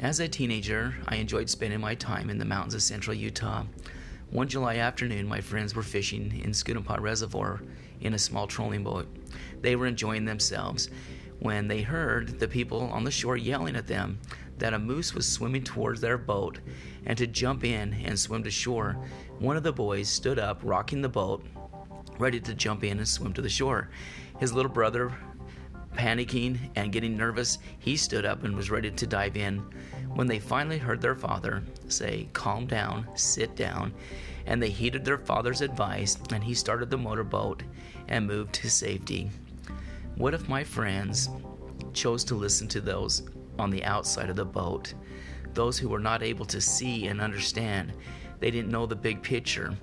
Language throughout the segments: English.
As a teenager, I enjoyed spending my time in the mountains of central Utah. One July afternoon, my friends were fishing in Scudapaw Reservoir in a small trolling boat. They were enjoying themselves when they heard the people on the shore yelling at them that a moose was swimming towards their boat and to jump in and swim to shore. One of the boys stood up, rocking the boat, ready to jump in and swim to the shore. His little brother Panicking and getting nervous, he stood up and was ready to dive in. When they finally heard their father say, Calm down, sit down, and they heeded their father's advice, and he started the motorboat and moved to safety. What if my friends chose to listen to those on the outside of the boat, those who were not able to see and understand? They didn't know the big picture.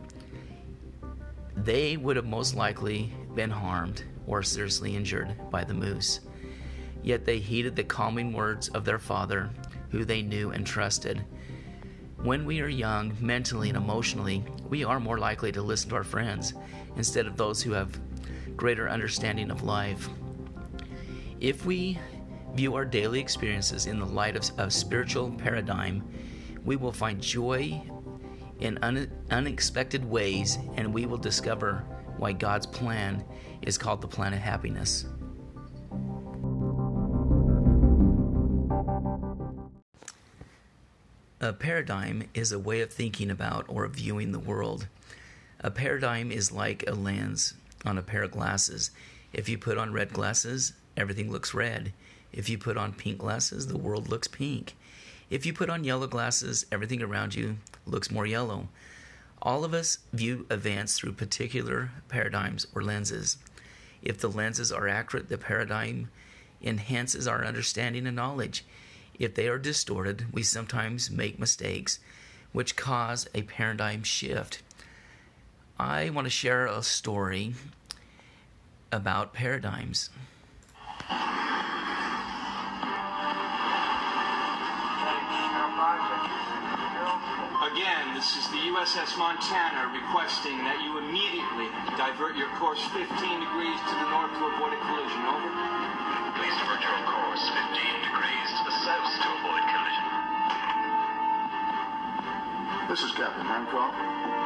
They would have most likely been harmed or seriously injured by the moose. Yet they heeded the calming words of their father, who they knew and trusted. When we are young, mentally and emotionally, we are more likely to listen to our friends instead of those who have greater understanding of life. If we view our daily experiences in the light of a spiritual paradigm, we will find joy in un- unexpected ways and we will discover why God's plan is called the plan of happiness. A paradigm is a way of thinking about or viewing the world. A paradigm is like a lens on a pair of glasses. If you put on red glasses, everything looks red. If you put on pink glasses, the world looks pink. If you put on yellow glasses, everything around you looks more yellow. All of us view events through particular paradigms or lenses. If the lenses are accurate, the paradigm enhances our understanding and knowledge. If they are distorted, we sometimes make mistakes which cause a paradigm shift. I want to share a story about paradigms. Again, this is the USS Montana requesting that you immediately divert your course 15 degrees to the north to avoid a collision. Over. Please divert your course 15 degrees to the south to avoid collision. This is Captain Hancock.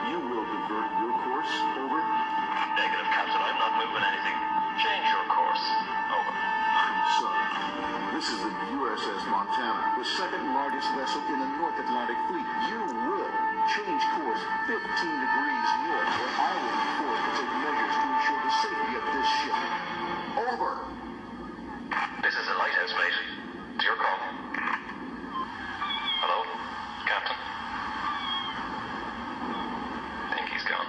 You will divert your course. Over. Negative, Captain. I'm not moving anything. Change your course. Montana, the second largest vessel in the North Atlantic Fleet. You will change course 15 degrees north, or I will be forced to take measures to ensure the safety of this ship. Over. This is a lighthouse, mate. It's your call. Hello, Captain? think he's gone.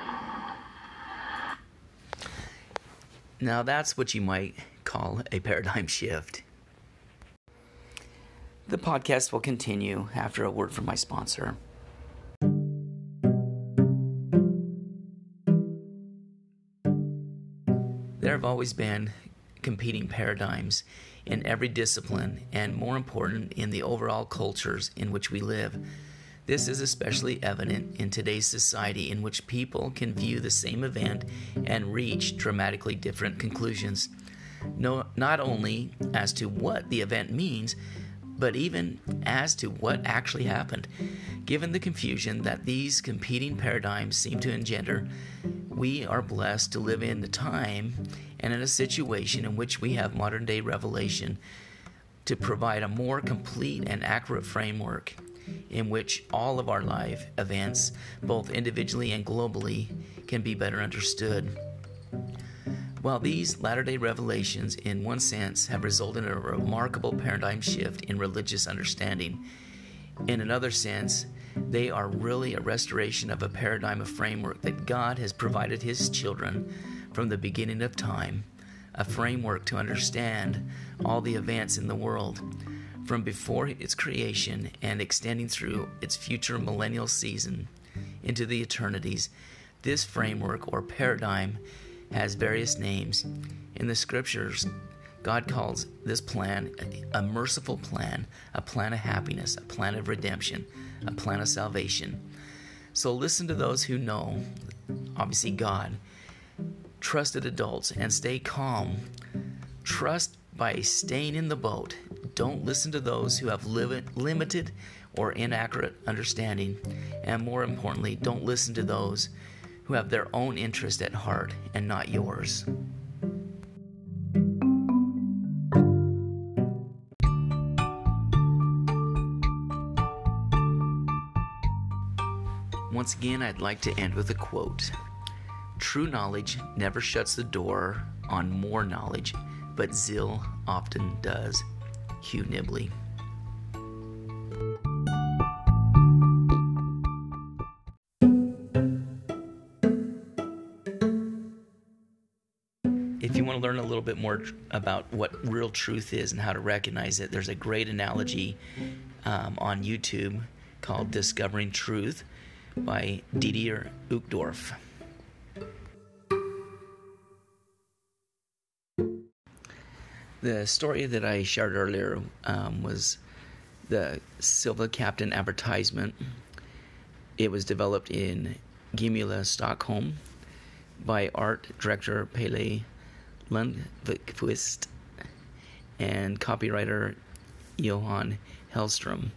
Now, that's what you might call a paradigm shift. The podcast will continue after a word from my sponsor. There have always been competing paradigms in every discipline, and more important, in the overall cultures in which we live. This is especially evident in today's society, in which people can view the same event and reach dramatically different conclusions. No, not only as to what the event means, but even as to what actually happened. Given the confusion that these competing paradigms seem to engender, we are blessed to live in the time and in a situation in which we have modern day revelation to provide a more complete and accurate framework in which all of our life events, both individually and globally, can be better understood. While these latter day revelations, in one sense, have resulted in a remarkable paradigm shift in religious understanding, in another sense, they are really a restoration of a paradigm of framework that God has provided His children from the beginning of time, a framework to understand all the events in the world from before its creation and extending through its future millennial season into the eternities. This framework or paradigm has various names. In the scriptures, God calls this plan a merciful plan, a plan of happiness, a plan of redemption, a plan of salvation. So listen to those who know, obviously God, trusted adults, and stay calm. Trust by staying in the boat. Don't listen to those who have li- limited or inaccurate understanding. And more importantly, don't listen to those who have their own interest at heart and not yours. Once again, I'd like to end with a quote True knowledge never shuts the door on more knowledge, but zeal often does. Hugh Nibley. Learn a little bit more tr- about what real truth is and how to recognize it, there's a great analogy um, on YouTube called Discovering Truth by Dieter Uchtdorf. The story that I shared earlier um, was the Silva Captain advertisement. It was developed in Gimula, Stockholm, by art director Pelle Lundqvist and copywriter Johan Hellstrom.